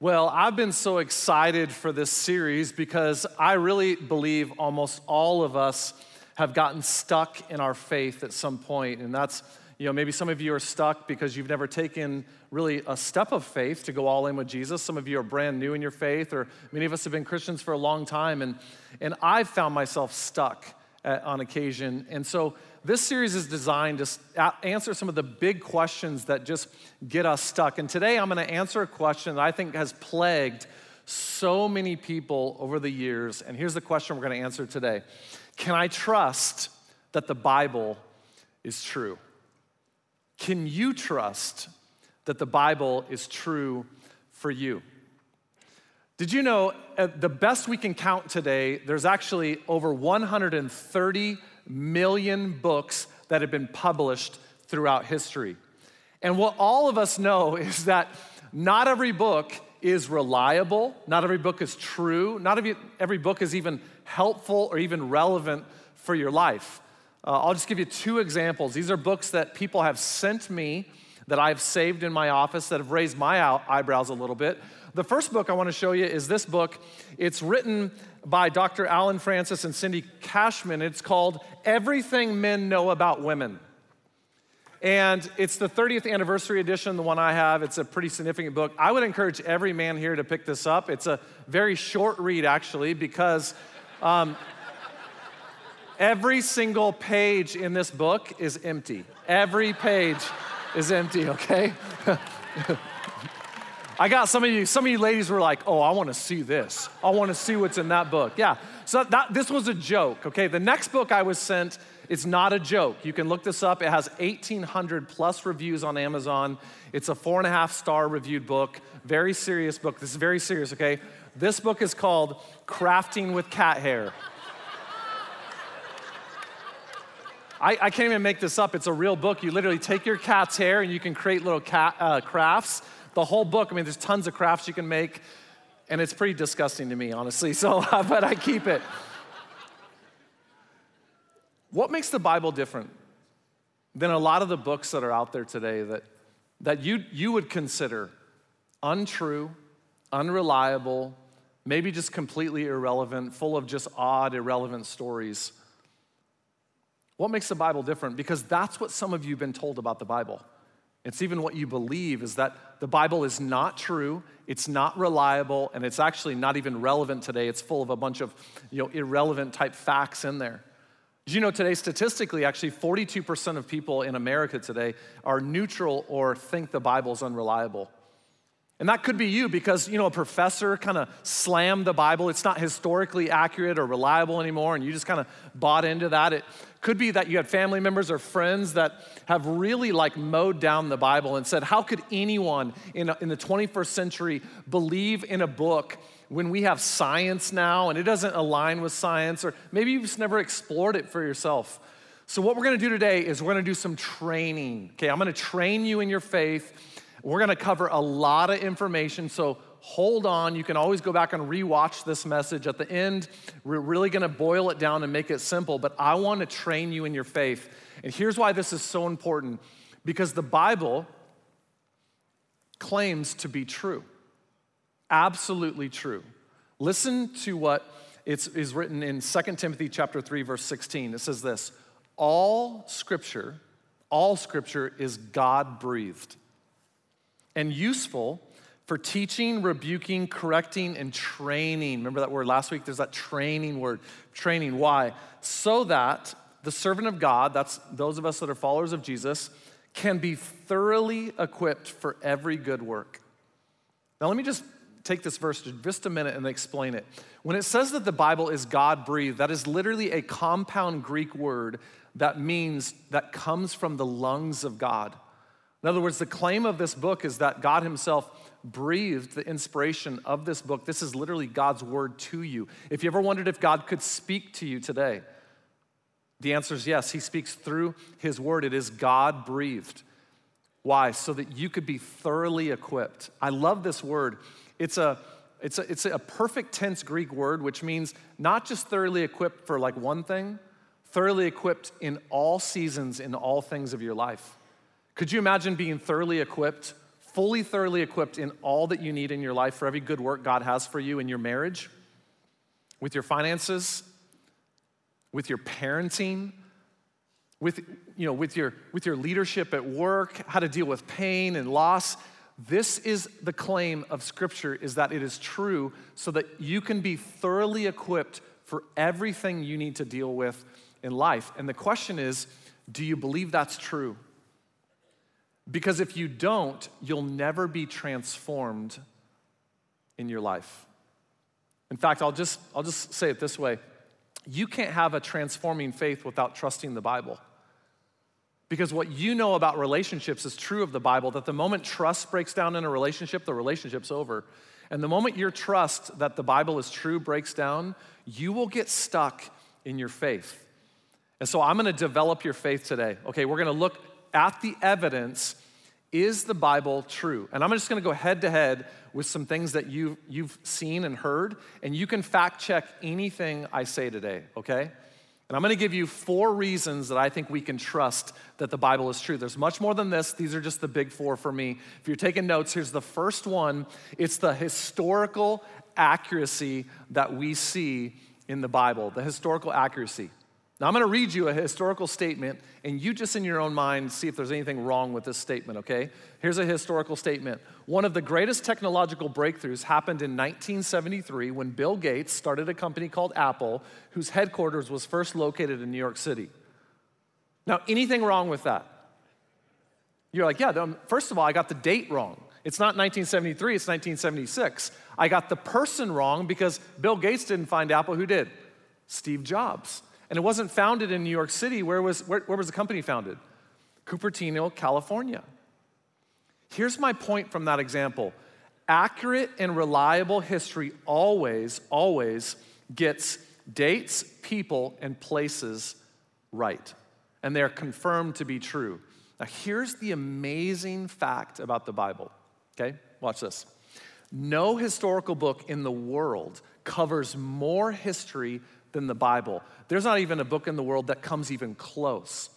Well, I've been so excited for this series because I really believe almost all of us have gotten stuck in our faith at some point. And that's, you know, maybe some of you are stuck because you've never taken really a step of faith to go all in with Jesus. Some of you are brand new in your faith, or many of us have been Christians for a long time. And, and I've found myself stuck at, on occasion. And so this series is designed to answer some of the big questions that just get us stuck. And today I'm going to answer a question that I think has plagued so many people over the years. And here's the question we're going to answer today Can I trust that the Bible is true? Can you trust that the Bible is true for you? Did you know, the best we can count today, there's actually over 130 million books that have been published throughout history. And what all of us know is that not every book is reliable, not every book is true, not every, every book is even helpful or even relevant for your life. Uh, I'll just give you two examples. These are books that people have sent me that I've saved in my office that have raised my eyebrows a little bit. The first book I want to show you is this book. It's written by Dr. Alan Francis and Cindy Cashman. It's called Everything Men Know About Women. And it's the 30th anniversary edition, the one I have. It's a pretty significant book. I would encourage every man here to pick this up. It's a very short read, actually, because um, every single page in this book is empty. Every page is empty, okay? I got some of you, some of you ladies were like, oh, I want to see this. I want to see what's in that book. Yeah. So that, this was a joke, okay? The next book I was sent, it's not a joke. You can look this up. It has 1,800 plus reviews on Amazon. It's a four and a half star reviewed book, very serious book. This is very serious, okay? This book is called Crafting with Cat Hair. I, I, can't even make this up. It's a real book. You literally take your cat's hair and you can create little cat, uh, crafts the whole book. I mean, there's tons of crafts you can make, and it's pretty disgusting to me, honestly. So, but I keep it. What makes the Bible different than a lot of the books that are out there today that, that you, you would consider untrue, unreliable, maybe just completely irrelevant, full of just odd, irrelevant stories? What makes the Bible different? Because that's what some of you have been told about the Bible. It's even what you believe is that the Bible is not true, it's not reliable, and it's actually not even relevant today. It's full of a bunch of you know, irrelevant type facts in there. Did you know today, statistically, actually 42% of people in America today are neutral or think the Bible's unreliable? And that could be you because, you know, a professor kind of slammed the Bible. It's not historically accurate or reliable anymore, and you just kind of bought into that. It could be that you had family members or friends that have really like mowed down the Bible and said, How could anyone in, in the 21st century believe in a book when we have science now and it doesn't align with science? Or maybe you've just never explored it for yourself. So, what we're gonna do today is we're gonna do some training. Okay, I'm gonna train you in your faith we're gonna cover a lot of information, so hold on. You can always go back and rewatch this message. At the end, we're really gonna boil it down and make it simple, but I wanna train you in your faith. And here's why this is so important because the Bible claims to be true, absolutely true. Listen to what what is written in 2 Timothy chapter 3 verse 16. It says this, all scripture, all scripture is God breathed and useful for teaching, rebuking, correcting, and training. Remember that word last week? There's that training word. Training. Why? So that the servant of God, that's those of us that are followers of Jesus, can be thoroughly equipped for every good work. Now, let me just take this verse just a minute and explain it. When it says that the Bible is God breathed, that is literally a compound Greek word that means that comes from the lungs of God. In other words, the claim of this book is that God Himself breathed the inspiration of this book. This is literally God's word to you. If you ever wondered if God could speak to you today, the answer is yes. He speaks through His word, it is God breathed. Why? So that you could be thoroughly equipped. I love this word. It's a it's a, it's a perfect tense Greek word, which means not just thoroughly equipped for like one thing, thoroughly equipped in all seasons, in all things of your life. Could you imagine being thoroughly equipped fully, thoroughly equipped in all that you need in your life for every good work God has for you in your marriage, with your finances, with your parenting, with, you know, with, your, with your leadership at work, how to deal with pain and loss. This is the claim of Scripture is that it is true so that you can be thoroughly equipped for everything you need to deal with in life. And the question is do you believe that's true? Because if you don't, you'll never be transformed in your life. In fact, I'll just, I'll just say it this way you can't have a transforming faith without trusting the Bible. Because what you know about relationships is true of the Bible that the moment trust breaks down in a relationship, the relationship's over. And the moment your trust that the Bible is true breaks down, you will get stuck in your faith. And so I'm gonna develop your faith today. Okay, we're gonna look at the evidence is the Bible true? And I'm just gonna go head to head with some things that you, you've seen and heard, and you can fact check anything I say today, okay? And I'm gonna give you four reasons that I think we can trust that the Bible is true. There's much more than this, these are just the big four for me. If you're taking notes, here's the first one it's the historical accuracy that we see in the Bible, the historical accuracy. Now, I'm going to read you a historical statement, and you just in your own mind see if there's anything wrong with this statement, okay? Here's a historical statement. One of the greatest technological breakthroughs happened in 1973 when Bill Gates started a company called Apple, whose headquarters was first located in New York City. Now, anything wrong with that? You're like, yeah, first of all, I got the date wrong. It's not 1973, it's 1976. I got the person wrong because Bill Gates didn't find Apple. Who did? Steve Jobs. And it wasn't founded in New York City. Where was, where, where was the company founded? Cupertino, California. Here's my point from that example accurate and reliable history always, always gets dates, people, and places right. And they're confirmed to be true. Now, here's the amazing fact about the Bible. Okay, watch this. No historical book in the world covers more history than the Bible. There's not even a book in the world that comes even close.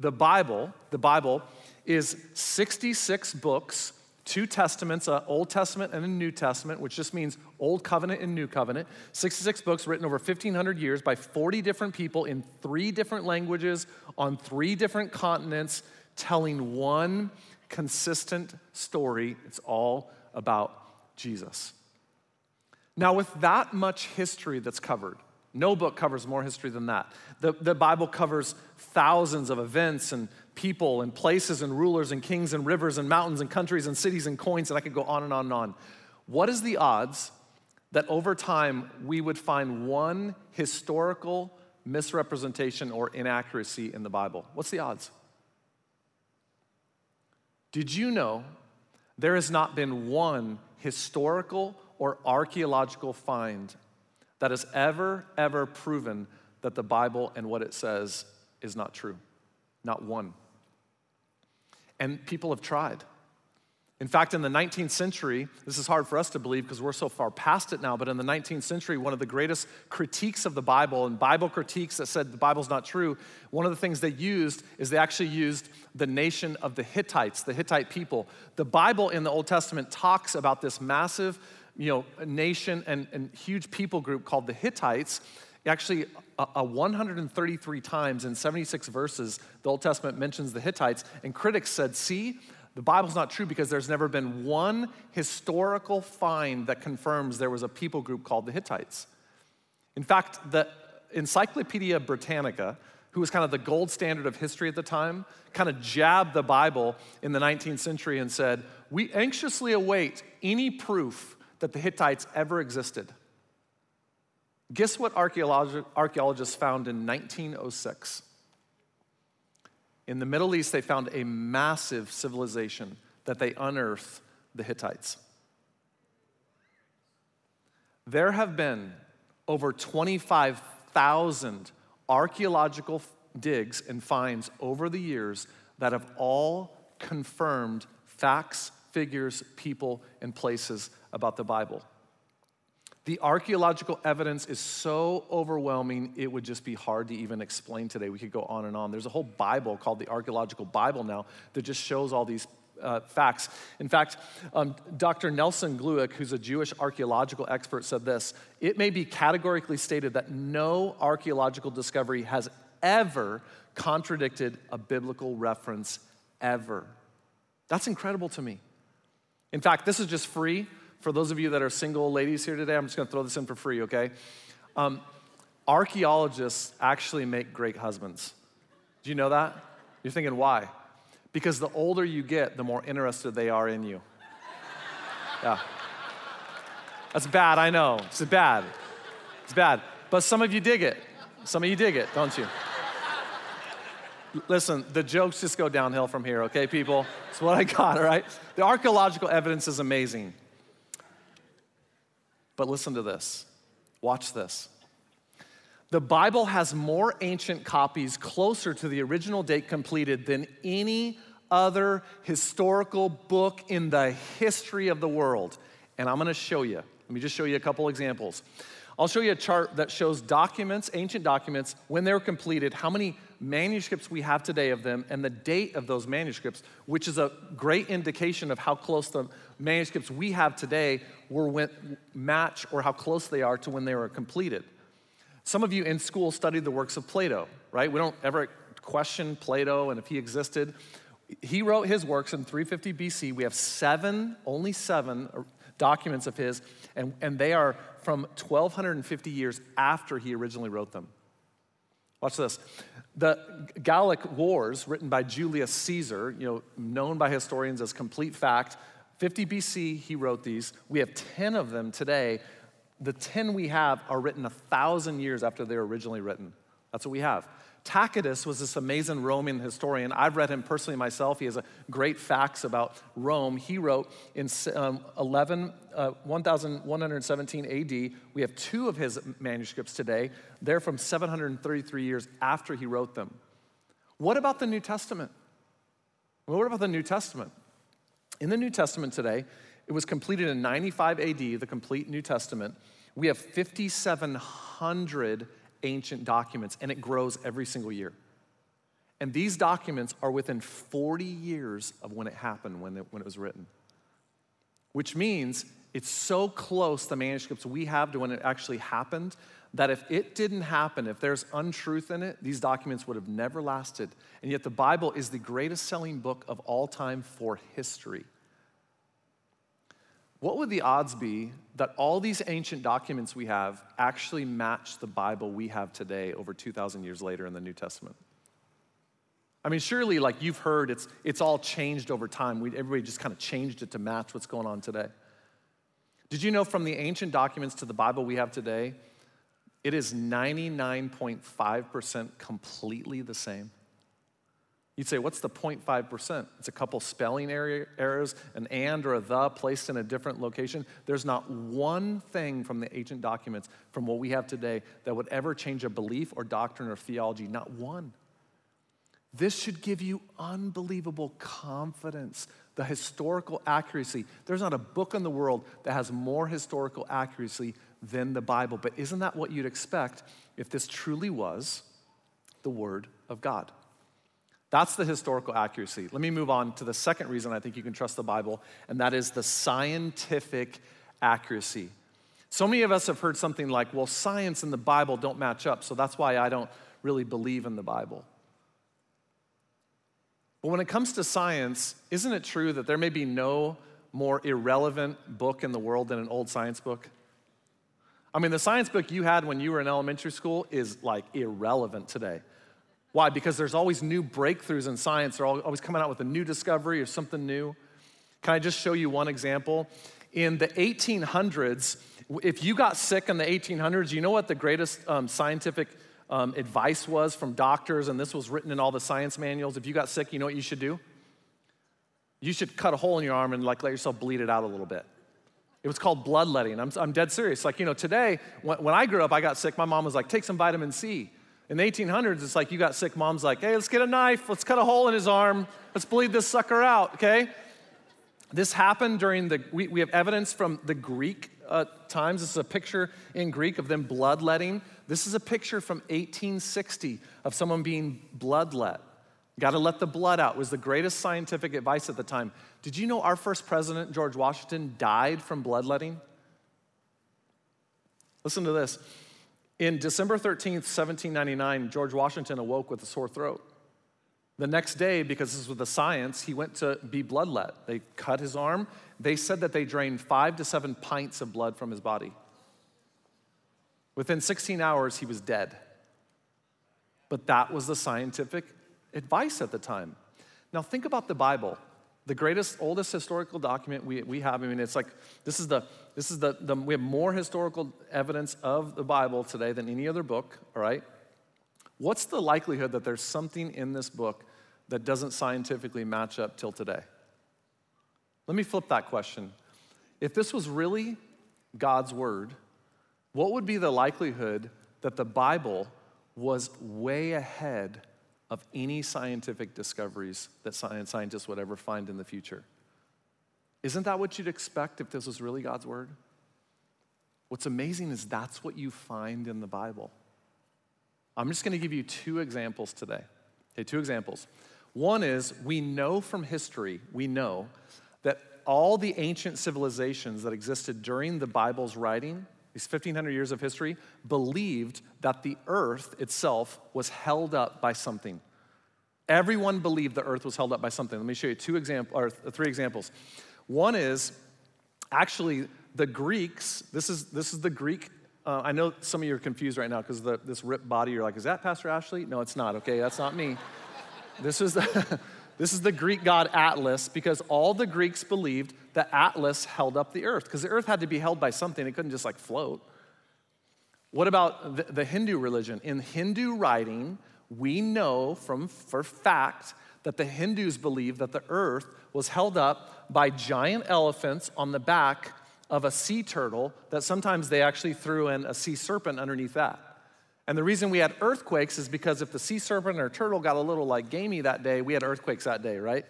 The Bible, the Bible is 66 books, two testaments, an Old Testament and a New Testament, which just means Old Covenant and New Covenant. 66 books written over 1,500 years by 40 different people in three different languages on three different continents, telling one consistent story. It's all about Jesus. Now, with that much history that's covered, no book covers more history than that. The, the Bible covers thousands of events and people and places and rulers and kings and rivers and mountains and countries and cities and coins, and I could go on and on and on. What is the odds that over time we would find one historical misrepresentation or inaccuracy in the Bible? What's the odds? Did you know there has not been one historical or archaeological find that has ever, ever proven that the Bible and what it says is not true. Not one. And people have tried. In fact, in the 19th century, this is hard for us to believe because we're so far past it now, but in the 19th century, one of the greatest critiques of the Bible and Bible critiques that said the Bible's not true, one of the things they used is they actually used the nation of the Hittites, the Hittite people. The Bible in the Old Testament talks about this massive you know, a nation and, and huge people group called the Hittites. Actually, a, a 133 times in 76 verses, the Old Testament mentions the Hittites, and critics said, see, the Bible's not true because there's never been one historical find that confirms there was a people group called the Hittites. In fact, the Encyclopedia Britannica, who was kind of the gold standard of history at the time, kind of jabbed the Bible in the 19th century and said, We anxiously await any proof that the Hittites ever existed. Guess what archaeologists found in 1906? In the Middle East, they found a massive civilization that they unearthed the Hittites. There have been over 25,000 archaeological digs and finds over the years that have all confirmed facts, figures, people, and places about the Bible. The archaeological evidence is so overwhelming, it would just be hard to even explain today. We could go on and on. There's a whole Bible called the Archaeological Bible now that just shows all these uh, facts. In fact, um, Dr. Nelson Glueck, who's a Jewish archaeological expert, said this It may be categorically stated that no archaeological discovery has ever contradicted a biblical reference, ever. That's incredible to me. In fact, this is just free. For those of you that are single ladies here today, I'm just gonna throw this in for free, okay? Um, archaeologists actually make great husbands. Do you know that? You're thinking, why? Because the older you get, the more interested they are in you. Yeah. That's bad, I know. It's bad. It's bad. But some of you dig it. Some of you dig it, don't you? Listen, the jokes just go downhill from here, okay, people? That's what I got, all right? The archaeological evidence is amazing. But listen to this. Watch this. The Bible has more ancient copies closer to the original date completed than any other historical book in the history of the world. And I'm gonna show you. Let me just show you a couple examples. I'll show you a chart that shows documents, ancient documents, when they were completed, how many manuscripts we have today of them, and the date of those manuscripts, which is a great indication of how close the manuscripts we have today were when, match or how close they are to when they were completed. Some of you in school studied the works of Plato, right? We don't ever question Plato and if he existed. He wrote his works in 350 BC. We have seven, only seven uh, documents of his, and, and they are from 1250 years after he originally wrote them. Watch this. The Gallic Wars, written by Julius Caesar, you know, known by historians as complete fact, 50 BC, he wrote these. We have 10 of them today. The 10 we have are written a thousand years after they were originally written. That's what we have. Tacitus was this amazing Roman historian. I've read him personally myself. He has great facts about Rome. He wrote in um, 11, uh, 1117 AD. We have two of his manuscripts today. They're from 733 years after he wrote them. What about the New Testament? Well, what about the New Testament? In the New Testament today, it was completed in 95 AD, the complete New Testament. We have 5,700 ancient documents, and it grows every single year. And these documents are within 40 years of when it happened, when it, when it was written. Which means it's so close, the manuscripts we have, to when it actually happened, that if it didn't happen, if there's untruth in it, these documents would have never lasted. And yet, the Bible is the greatest selling book of all time for history. What would the odds be that all these ancient documents we have actually match the Bible we have today over 2,000 years later in the New Testament? I mean, surely, like you've heard, it's, it's all changed over time. We, everybody just kind of changed it to match what's going on today. Did you know from the ancient documents to the Bible we have today, it is 99.5% completely the same? You'd say, what's the 0.5%? It's a couple spelling errors, an and or a the placed in a different location. There's not one thing from the ancient documents, from what we have today, that would ever change a belief or doctrine or theology. Not one. This should give you unbelievable confidence, the historical accuracy. There's not a book in the world that has more historical accuracy than the Bible. But isn't that what you'd expect if this truly was the Word of God? That's the historical accuracy. Let me move on to the second reason I think you can trust the Bible, and that is the scientific accuracy. So many of us have heard something like, well, science and the Bible don't match up, so that's why I don't really believe in the Bible. But when it comes to science, isn't it true that there may be no more irrelevant book in the world than an old science book? I mean, the science book you had when you were in elementary school is like irrelevant today. Why? Because there's always new breakthroughs in science. They're always coming out with a new discovery or something new. Can I just show you one example? In the 1800s, if you got sick in the 1800s, you know what the greatest um, scientific um, advice was from doctors, and this was written in all the science manuals. If you got sick, you know what you should do? You should cut a hole in your arm and like let yourself bleed it out a little bit. It was called bloodletting. I'm, I'm dead serious. Like, you know, today, when, when I grew up, I got sick. My mom was like, take some vitamin C. In the 1800s, it's like you got sick mom's like, hey, let's get a knife, let's cut a hole in his arm, let's bleed this sucker out, okay? This happened during the, we, we have evidence from the Greek uh, times. This is a picture in Greek of them bloodletting. This is a picture from 1860 of someone being bloodlet. Got to let the blood out was the greatest scientific advice at the time. Did you know our first president, George Washington, died from bloodletting? Listen to this. In December 13th, 1799, George Washington awoke with a sore throat. The next day, because this was the science, he went to be bloodlet. They cut his arm. They said that they drained five to seven pints of blood from his body. Within 16 hours, he was dead. But that was the scientific advice at the time. Now, think about the Bible, the greatest, oldest historical document we, we have. I mean, it's like this is the, this is the, the, we have more historical evidence of the Bible today than any other book, all right? What's the likelihood that there's something in this book that doesn't scientifically match up till today? Let me flip that question. If this was really God's word, what would be the likelihood that the Bible was way ahead of any scientific discoveries that scientists would ever find in the future. Isn't that what you'd expect if this was really God's word? What's amazing is that's what you find in the Bible. I'm just going to give you two examples today. Okay, two examples. One is we know from history, we know that all the ancient civilizations that existed during the Bible's writing these 1500 years of history, believed that the earth itself was held up by something. Everyone believed the earth was held up by something. Let me show you two examples or three examples. One is actually the Greeks, this is, this is the Greek. Uh, I know some of you are confused right now because this ripped body, you're like, is that Pastor Ashley? No, it's not, okay? That's not me. this is the. This is the Greek god Atlas because all the Greeks believed that Atlas held up the earth because the earth had to be held by something. It couldn't just like float. What about the, the Hindu religion? In Hindu writing, we know from for fact that the Hindus believe that the earth was held up by giant elephants on the back of a sea turtle that sometimes they actually threw in a sea serpent underneath that. And the reason we had earthquakes is because if the sea serpent or turtle got a little like gamey that day, we had earthquakes that day, right?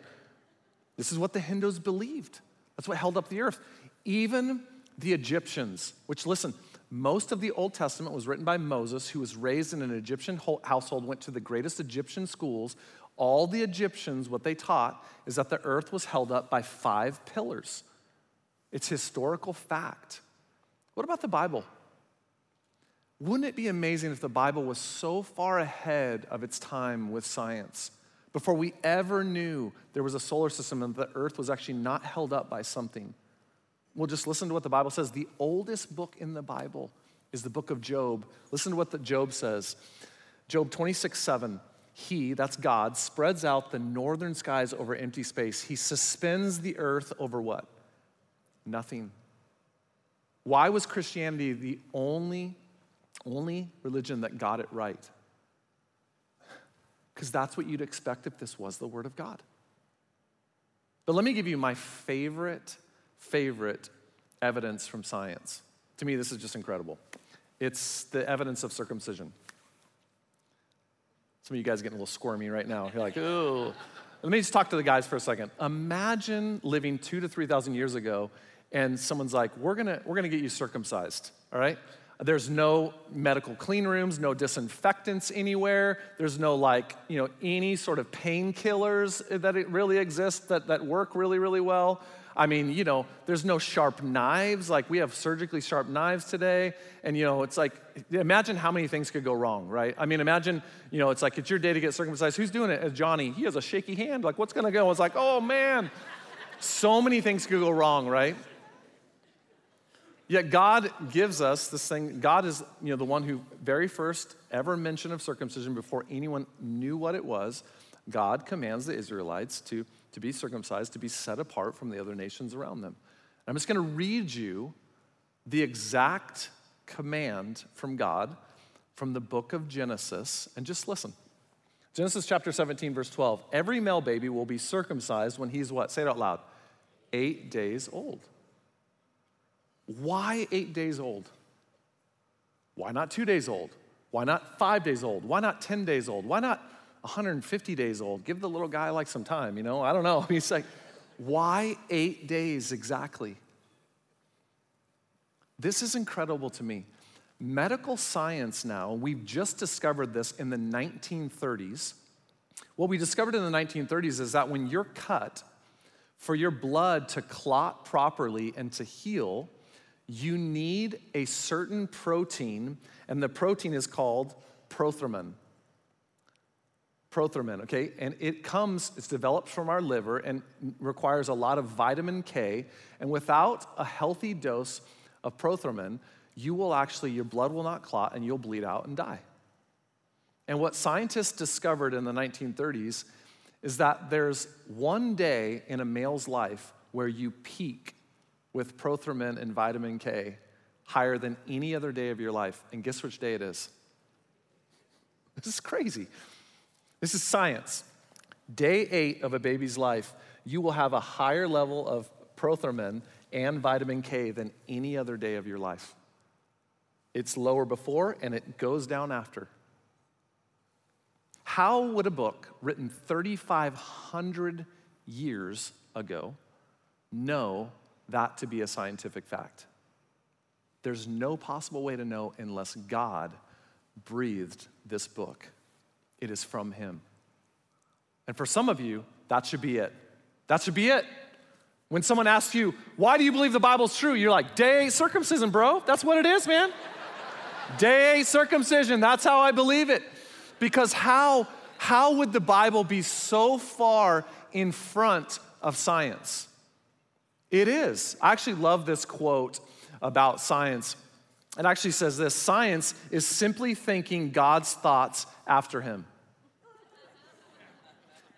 This is what the Hindus believed. That's what held up the earth. Even the Egyptians, which listen, most of the Old Testament was written by Moses, who was raised in an Egyptian household, went to the greatest Egyptian schools. All the Egyptians, what they taught is that the earth was held up by five pillars. It's historical fact. What about the Bible? Wouldn't it be amazing if the Bible was so far ahead of its time with science? Before we ever knew there was a solar system and the earth was actually not held up by something. We'll just listen to what the Bible says. The oldest book in the Bible is the book of Job. Listen to what the Job says. Job 26, 7. He, that's God, spreads out the northern skies over empty space. He suspends the earth over what? Nothing. Why was Christianity the only only religion that got it right. Because that's what you'd expect if this was the Word of God. But let me give you my favorite, favorite evidence from science. To me, this is just incredible. It's the evidence of circumcision. Some of you guys are getting a little squirmy right now. You're like, ooh. Let me just talk to the guys for a second. Imagine living two to 3,000 years ago and someone's like, we're gonna, we're gonna get you circumcised, all right? There's no medical clean rooms, no disinfectants anywhere. There's no like, you know, any sort of painkillers that it really exist that, that work really, really well. I mean, you know, there's no sharp knives. Like we have surgically sharp knives today. And, you know, it's like, imagine how many things could go wrong, right? I mean, imagine, you know, it's like it's your day to get circumcised. Who's doing it? It's Johnny. He has a shaky hand. Like, what's going to go? It's like, oh man. So many things could go wrong, right? Yet God gives us this thing. God is, you know, the one who very first ever mention of circumcision before anyone knew what it was. God commands the Israelites to, to be circumcised, to be set apart from the other nations around them. I'm just going to read you the exact command from God from the book of Genesis, and just listen. Genesis chapter 17, verse 12. Every male baby will be circumcised when he's what? Say it out loud. Eight days old. Why eight days old? Why not two days old? Why not five days old? Why not 10 days old? Why not 150 days old? Give the little guy like some time, you know? I don't know. He's like, why eight days exactly? This is incredible to me. Medical science now, we've just discovered this in the 1930s. What we discovered in the 1930s is that when you're cut, for your blood to clot properly and to heal, you need a certain protein, and the protein is called prothrombin. Prothrombin, okay? And it comes, it's developed from our liver and requires a lot of vitamin K. And without a healthy dose of prothrombin, you will actually, your blood will not clot and you'll bleed out and die. And what scientists discovered in the 1930s is that there's one day in a male's life where you peak with prothrombin and vitamin K higher than any other day of your life. And guess which day it is? This is crazy. This is science. Day eight of a baby's life, you will have a higher level of prothrombin and vitamin K than any other day of your life. It's lower before and it goes down after. How would a book written 3,500 years ago know that to be a scientific fact? There's no possible way to know unless God breathed this book. It is from Him. And for some of you, that should be it. That should be it. When someone asks you, why do you believe the Bible's true? You're like, day circumcision, bro. That's what it is, man. day circumcision. That's how I believe it. Because how, how would the Bible be so far in front of science? It is. I actually love this quote about science. It actually says this science is simply thinking God's thoughts after him.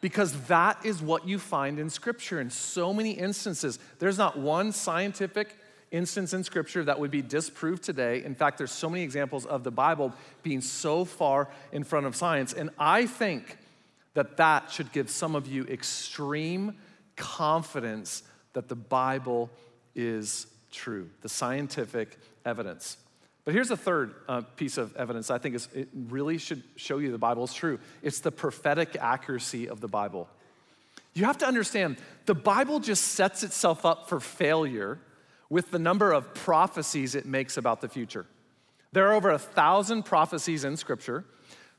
Because that is what you find in Scripture in so many instances. There's not one scientific instance in Scripture that would be disproved today. In fact, there's so many examples of the Bible being so far in front of science. And I think that that should give some of you extreme confidence that the Bible is true, the scientific evidence. But here's a third uh, piece of evidence I think is, it really should show you the Bible is true. It's the prophetic accuracy of the Bible. You have to understand, the Bible just sets itself up for failure with the number of prophecies it makes about the future. There are over a thousand prophecies in Scripture,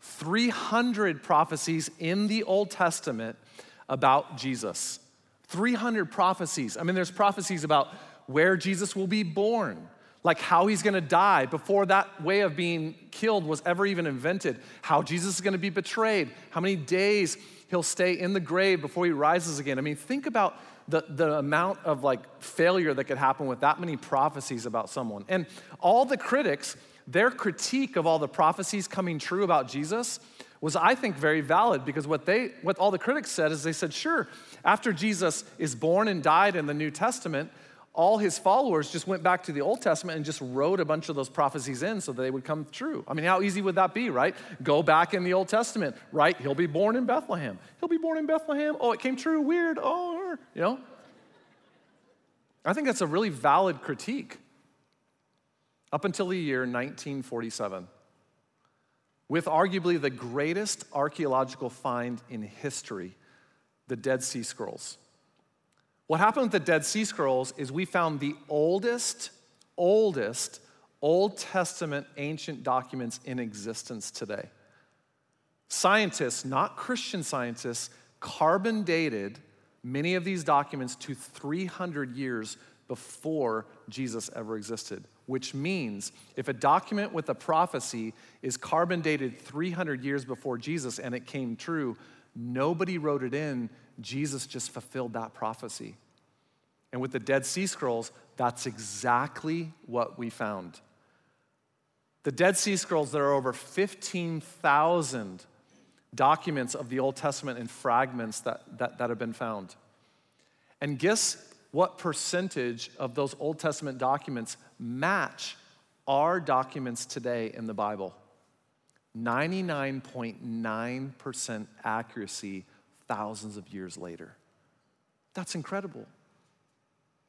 300 prophecies in the Old Testament about Jesus. 300 prophecies. I mean, there's prophecies about where Jesus will be born, like how he's gonna die before that way of being killed was ever even invented, how Jesus is gonna be betrayed, how many days he'll stay in the grave before he rises again. I mean, think about the, the amount of like failure that could happen with that many prophecies about someone. And all the critics, their critique of all the prophecies coming true about Jesus was, I think, very valid because what they, what all the critics said is they said, sure, after Jesus is born and died in the New Testament, all his followers just went back to the Old Testament and just wrote a bunch of those prophecies in so that they would come true. I mean, how easy would that be, right? Go back in the Old Testament, right? He'll be born in Bethlehem. He'll be born in Bethlehem. Oh, it came true. Weird. Oh, you know? I think that's a really valid critique. Up until the year 1947, with arguably the greatest archaeological find in history, the Dead Sea Scrolls. What happened with the Dead Sea Scrolls is we found the oldest, oldest Old Testament ancient documents in existence today. Scientists, not Christian scientists, carbon dated many of these documents to 300 years before Jesus ever existed, which means if a document with a prophecy is carbon dated 300 years before Jesus and it came true, nobody wrote it in Jesus just fulfilled that prophecy. And with the Dead Sea Scrolls, that's exactly what we found. The Dead Sea Scrolls, there are over 15,000 documents of the Old Testament and fragments that, that, that have been found. And guess what percentage of those Old Testament documents match our documents today in the Bible? 99.9% accuracy thousands of years later. That's incredible.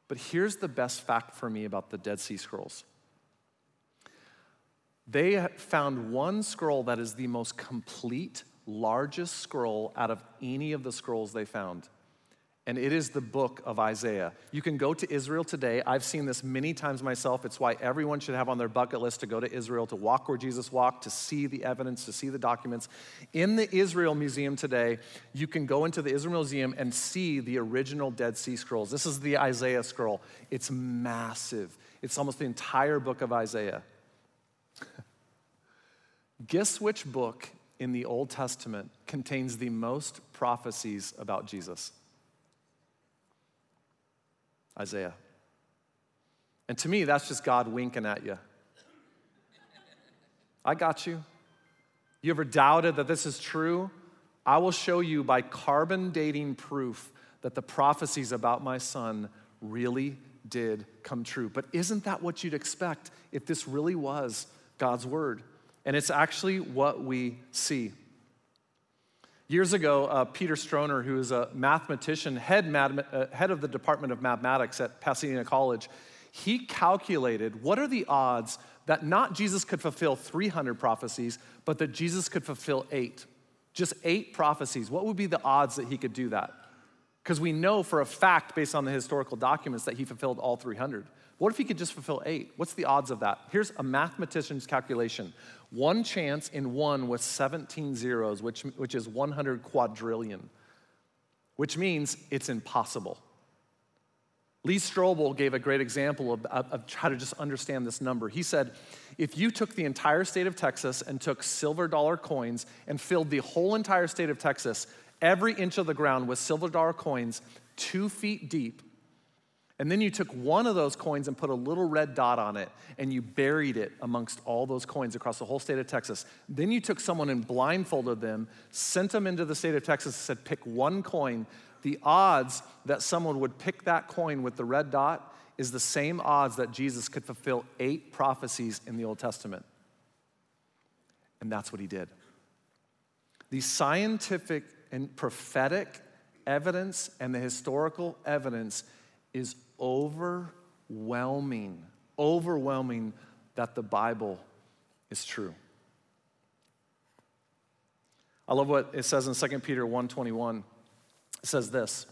But here's the best fact for me about the Dead Sea Scrolls. They found one scroll that is the most complete, largest scroll out of any of the scrolls they found. And it is the book of Isaiah. You can go to Israel today. I've seen this many times myself. It's why everyone should have on their bucket list to go to Israel, to walk where Jesus walked, to see the evidence, to see the documents. In the Israel Museum today, you can go into the Israel Museum and see the original Dead Sea Scrolls. This is the Isaiah scroll. It's massive, it's almost the entire book of Isaiah. Guess which book in the Old Testament contains the most prophecies about Jesus? Isaiah. And to me, that's just God winking at you. I got you. You ever doubted that this is true? I will show you by carbon dating proof that the prophecies about my son really did come true. But isn't that what you'd expect if this really was God's word? And it's actually what we see. Years ago, uh, Peter Stoner, who is a mathematician, head, uh, head of the Department of Mathematics at Pasadena College, he calculated what are the odds that not Jesus could fulfill 300 prophecies, but that Jesus could fulfill eight. Just eight prophecies. What would be the odds that he could do that? Because we know for a fact, based on the historical documents, that he fulfilled all 300. What if he could just fulfill eight? What's the odds of that? Here's a mathematician's calculation one chance in one with 17 zeros, which, which is 100 quadrillion, which means it's impossible. Lee Strobel gave a great example of, of, of, how to just understand this number. He said, if you took the entire state of Texas and took silver dollar coins and filled the whole entire state of Texas, every inch of the ground with silver dollar coins, two feet deep, and then you took one of those coins and put a little red dot on it and you buried it amongst all those coins across the whole state of Texas. Then you took someone and blindfolded them, sent them into the state of Texas, and said, pick one coin. The odds that someone would pick that coin with the red dot is the same odds that Jesus could fulfill eight prophecies in the Old Testament. And that's what he did. The scientific and prophetic evidence and the historical evidence is overwhelming, overwhelming that the Bible is true. I love what it says in 2 Peter 1:21. It says this.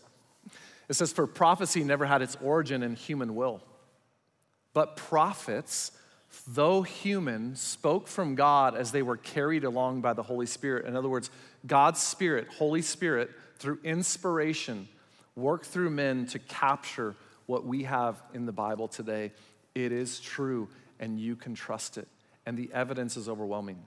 It says for prophecy never had its origin in human will. But prophets though human spoke from God as they were carried along by the Holy Spirit. In other words, God's Spirit, Holy Spirit, through inspiration, work through men to capture what we have in the Bible today. It is true, and you can trust it. And the evidence is overwhelming.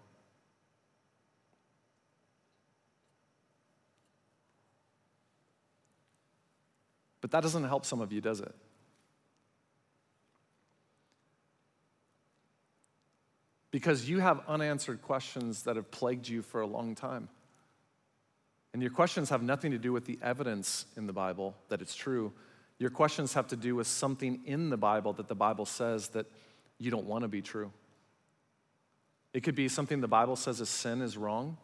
But that doesn't help some of you, does it? Because you have unanswered questions that have plagued you for a long time. And your questions have nothing to do with the evidence in the Bible that it's true, your questions have to do with something in the Bible that the Bible says that you don't want to be true. It could be something the Bible says is sin is wrong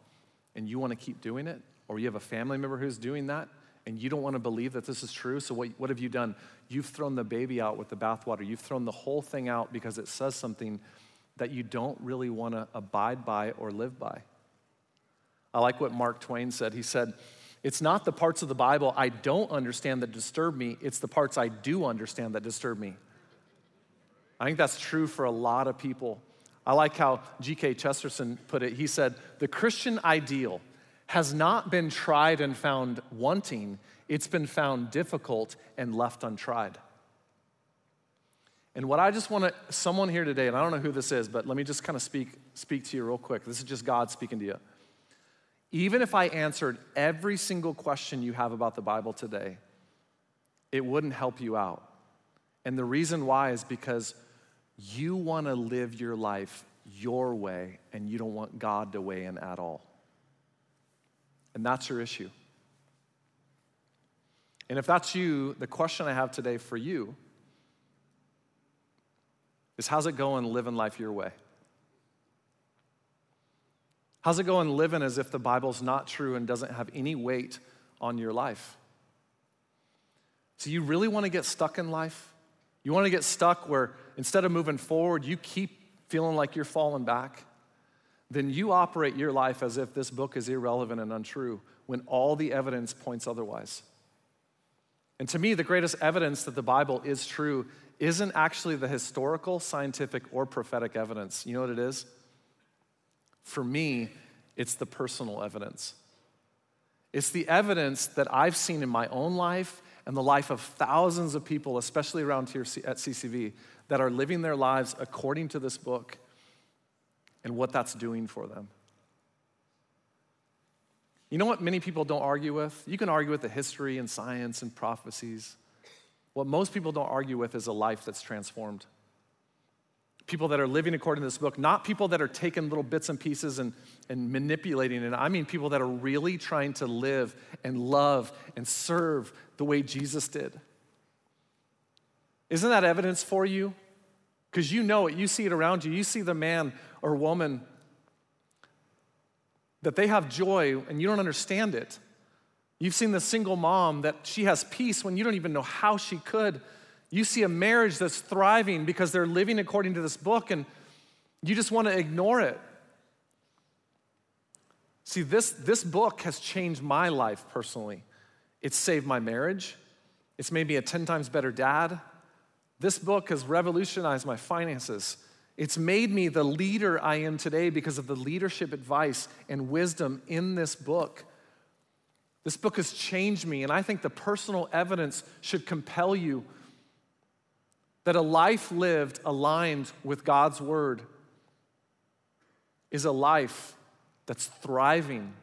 and you want to keep doing it, or you have a family member who's doing that and you don't want to believe that this is true. So, what, what have you done? You've thrown the baby out with the bathwater. You've thrown the whole thing out because it says something that you don't really want to abide by or live by. I like what Mark Twain said. He said, it's not the parts of the Bible I don't understand that disturb me, it's the parts I do understand that disturb me. I think that's true for a lot of people. I like how G.K. Chesterton put it. He said, The Christian ideal has not been tried and found wanting, it's been found difficult and left untried. And what I just want to, someone here today, and I don't know who this is, but let me just kind of speak, speak to you real quick. This is just God speaking to you. Even if I answered every single question you have about the Bible today, it wouldn't help you out. And the reason why is because you want to live your life your way and you don't want God to weigh in at all. And that's your issue. And if that's you, the question I have today for you is how's it going living life your way? How's it going living as if the Bible's not true and doesn't have any weight on your life? So, you really want to get stuck in life? You want to get stuck where instead of moving forward, you keep feeling like you're falling back? Then you operate your life as if this book is irrelevant and untrue when all the evidence points otherwise. And to me, the greatest evidence that the Bible is true isn't actually the historical, scientific, or prophetic evidence. You know what it is? For me, it's the personal evidence. It's the evidence that I've seen in my own life and the life of thousands of people, especially around here at CCV, that are living their lives according to this book and what that's doing for them. You know what many people don't argue with? You can argue with the history and science and prophecies. What most people don't argue with is a life that's transformed. People that are living according to this book, not people that are taking little bits and pieces and, and manipulating it. I mean people that are really trying to live and love and serve the way Jesus did. Isn't that evidence for you? Because you know it, you see it around you. You see the man or woman that they have joy and you don't understand it. You've seen the single mom that she has peace when you don't even know how she could. You see a marriage that's thriving because they're living according to this book and you just want to ignore it. See, this, this book has changed my life personally. It's saved my marriage, it's made me a 10 times better dad. This book has revolutionized my finances. It's made me the leader I am today because of the leadership advice and wisdom in this book. This book has changed me, and I think the personal evidence should compel you that a life lived aligned with God's word is a life that's thriving.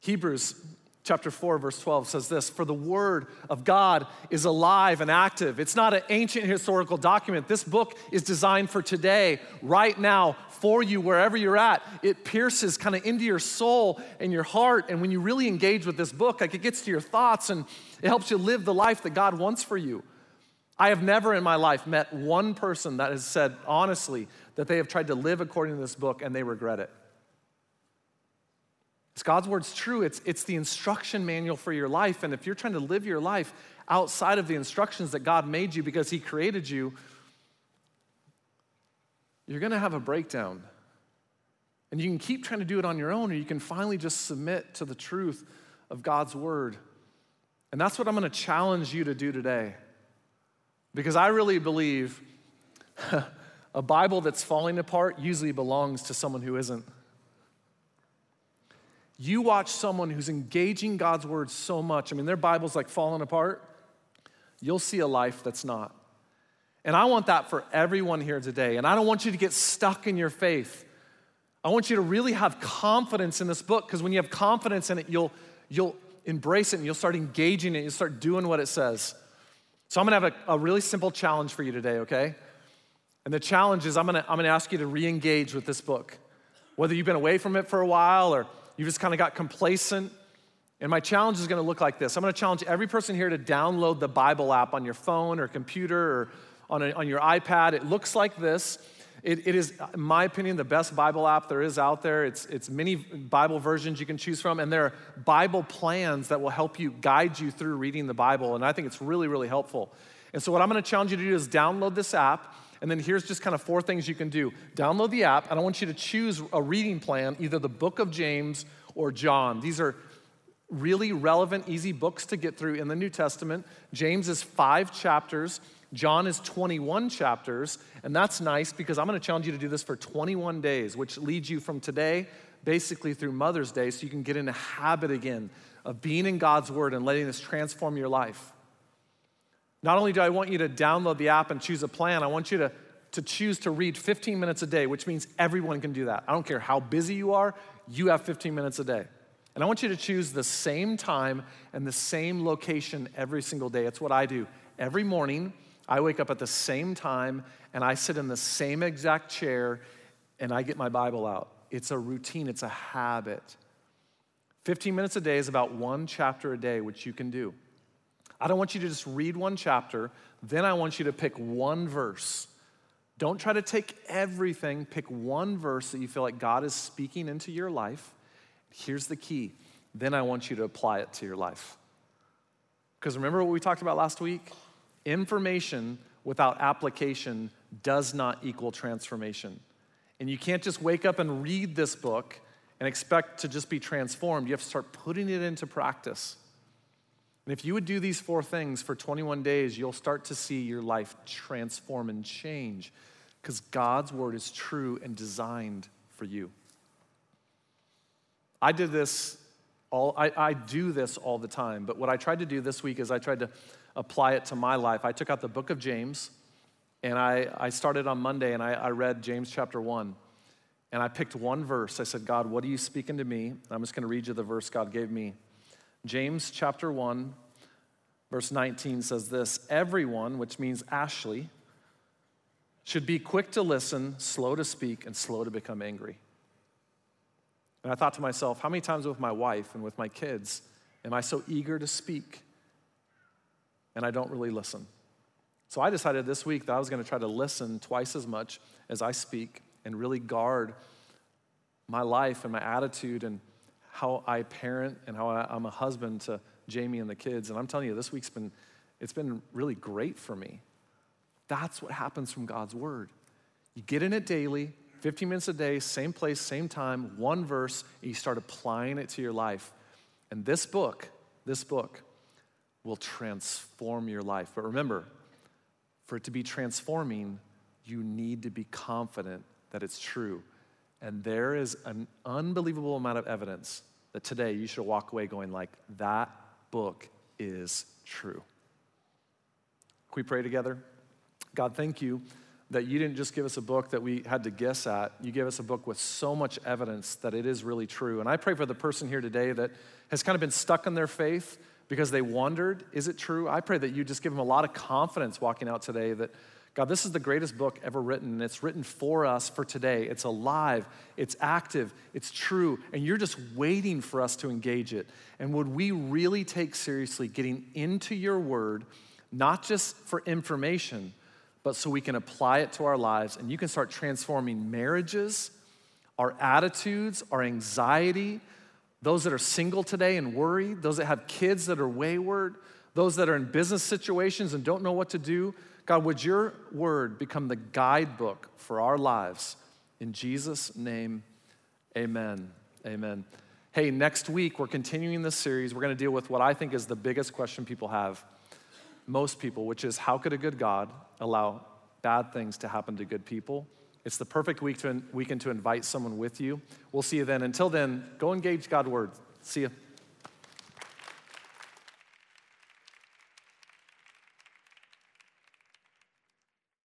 Hebrews chapter 4, verse 12 says this For the word of God is alive and active. It's not an ancient historical document. This book is designed for today, right now, for you, wherever you're at. It pierces kind of into your soul and your heart. And when you really engage with this book, like it gets to your thoughts and it helps you live the life that God wants for you. I have never in my life met one person that has said honestly that they have tried to live according to this book and they regret it. It's God's word's true. It's, it's the instruction manual for your life. And if you're trying to live your life outside of the instructions that God made you because He created you, you're going to have a breakdown. And you can keep trying to do it on your own, or you can finally just submit to the truth of God's word. And that's what I'm going to challenge you to do today. Because I really believe a Bible that's falling apart usually belongs to someone who isn't. You watch someone who's engaging God's word so much, I mean, their Bible's like falling apart, you'll see a life that's not. And I want that for everyone here today. And I don't want you to get stuck in your faith. I want you to really have confidence in this book because when you have confidence in it, you'll, you'll embrace it and you'll start engaging it, you'll start doing what it says. So I'm gonna have a, a really simple challenge for you today, okay? And the challenge is I'm gonna, I'm gonna ask you to re engage with this book. Whether you've been away from it for a while or you just kind of got complacent. And my challenge is to look like this I'm to challenge every person here to download the Bible app on your phone or computer or on, a, on your iPad. It looks like this. It, it is, in my opinion, the best Bible app there is out there. It's, it's many Bible versions you can choose from, and there are Bible plans that will help you guide you through reading the Bible. And I think it's really, really helpful. And so, what I'm going to challenge you to do is download this app. And then here's just kind of four things you can do download the app, and I want you to choose a reading plan, either the book of James or John. These are really relevant, easy books to get through in the New Testament. James is five chapters, John is 21 chapters, and that's nice because I'm going to challenge you to do this for 21 days, which leads you from today basically through Mother's Day so you can get in a habit again of being in God's Word and letting this transform your life. Not only do I want you to download the app and choose a plan, I want you to, to choose to read 15 minutes a day, which means everyone can do that. I don't care how busy you are, you have 15 minutes a day. And I want you to choose the same time and the same location every single day. It's what I do. Every morning, I wake up at the same time and I sit in the same exact chair and I get my Bible out. It's a routine, it's a habit. 15 minutes a day is about one chapter a day, which you can do. I don't want you to just read one chapter, then I want you to pick one verse. Don't try to take everything, pick one verse that you feel like God is speaking into your life. Here's the key. Then I want you to apply it to your life. Because remember what we talked about last week? Information without application does not equal transformation. And you can't just wake up and read this book and expect to just be transformed. You have to start putting it into practice. And if you would do these four things for 21 days, you'll start to see your life transform and change because God's word is true and designed for you. I did this all, I, I do this all the time, but what I tried to do this week is I tried to apply it to my life. I took out the book of James and I, I started on Monday and I, I read James chapter 1. And I picked one verse. I said, God, what are you speaking to me? I'm just going to read you the verse God gave me. James chapter 1, verse 19 says this Everyone, which means Ashley, should be quick to listen, slow to speak, and slow to become angry. And I thought to myself, how many times with my wife and with my kids am I so eager to speak and I don't really listen? So I decided this week that I was going to try to listen twice as much as I speak and really guard my life and my attitude and how I parent and how I, am a husband to Jamie and the kids. And I'm telling you, this week's been, it's been really great for me. That's what happens from God's word. You get in it daily, 15 minutes a day, same place, same time, one verse, and you start applying it to your life. And this book, this book will transform your life. But remember, for it to be transforming, you need to be confident that it's true. And there is an unbelievable amount of evidence that today you should walk away going like, that book is true. Can we pray together? God, thank you that you didn't just give us a book that we had to guess at. You gave us a book with so much evidence that it is really true. And I pray for the person here today that has kind of been stuck in their faith because they wondered, is it true? I pray that you just give them a lot of confidence walking out today that God, this is the greatest book ever written, and it's written for us for today. It's alive, it's active, it's true, and you're just waiting for us to engage it. And would we really take seriously getting into your word, not just for information, but so we can apply it to our lives and you can start transforming marriages, our attitudes, our anxiety, those that are single today and worried, those that have kids that are wayward, those that are in business situations and don't know what to do. God, would your word become the guidebook for our lives? In Jesus' name, amen. Amen. Hey, next week we're continuing this series. We're going to deal with what I think is the biggest question people have, most people, which is how could a good God allow bad things to happen to good people? It's the perfect week to, weekend to invite someone with you. We'll see you then. Until then, go engage God's word. See you.